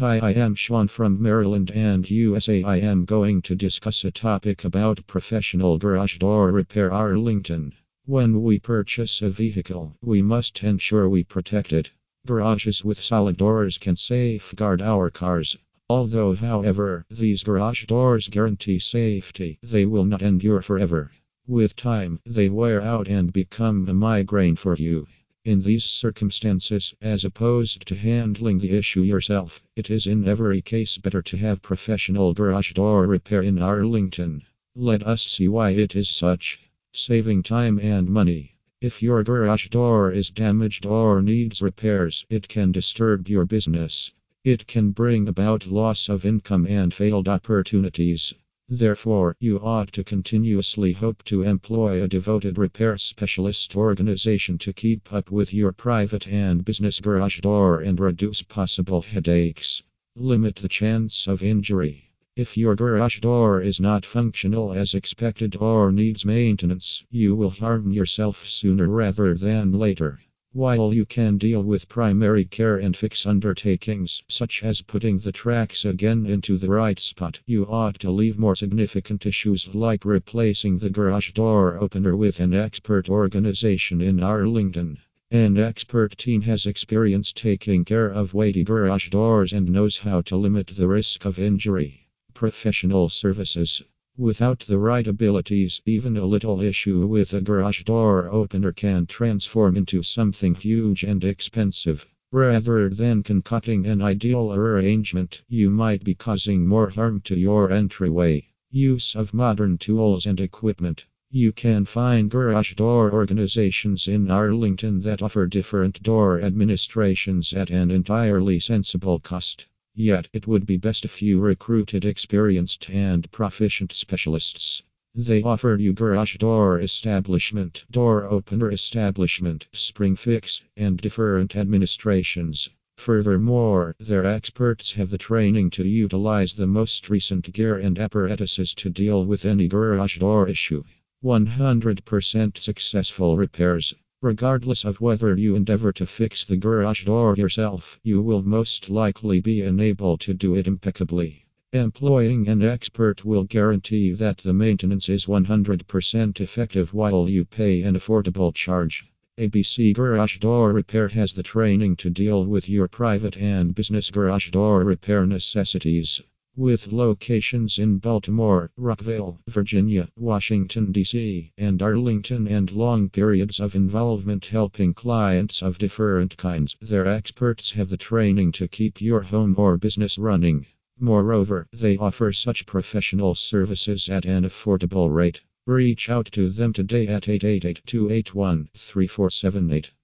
Hi, I am Sean from Maryland and USA. I am going to discuss a topic about professional garage door repair Arlington. When we purchase a vehicle, we must ensure we protect it. Garages with solid doors can safeguard our cars. Although, however, these garage doors guarantee safety, they will not endure forever. With time, they wear out and become a migraine for you. In these circumstances, as opposed to handling the issue yourself, it is in every case better to have professional garage door repair in Arlington. Let us see why it is such. Saving time and money. If your garage door is damaged or needs repairs, it can disturb your business. It can bring about loss of income and failed opportunities. Therefore, you ought to continuously hope to employ a devoted repair specialist organization to keep up with your private and business garage door and reduce possible headaches. Limit the chance of injury. If your garage door is not functional as expected or needs maintenance, you will harm yourself sooner rather than later. While you can deal with primary care and fix undertakings, such as putting the tracks again into the right spot, you ought to leave more significant issues like replacing the garage door opener with an expert organization in Arlington. An expert team has experience taking care of weighty garage doors and knows how to limit the risk of injury. Professional services. Without the right abilities, even a little issue with a garage door opener can transform into something huge and expensive. Rather than concocting an ideal arrangement, you might be causing more harm to your entryway. Use of modern tools and equipment. You can find garage door organizations in Arlington that offer different door administrations at an entirely sensible cost. Yet, it would be best if you recruited experienced and proficient specialists. They offer you garage door establishment, door opener establishment, spring fix, and different administrations. Furthermore, their experts have the training to utilize the most recent gear and apparatuses to deal with any garage door issue. 100% successful repairs. Regardless of whether you endeavor to fix the garage door yourself, you will most likely be unable to do it impeccably. Employing an expert will guarantee that the maintenance is 100% effective while you pay an affordable charge. ABC Garage Door Repair has the training to deal with your private and business garage door repair necessities. With locations in Baltimore, Rockville, Virginia, Washington, D.C., and Arlington, and long periods of involvement helping clients of different kinds, their experts have the training to keep your home or business running. Moreover, they offer such professional services at an affordable rate. Reach out to them today at 888 281 3478.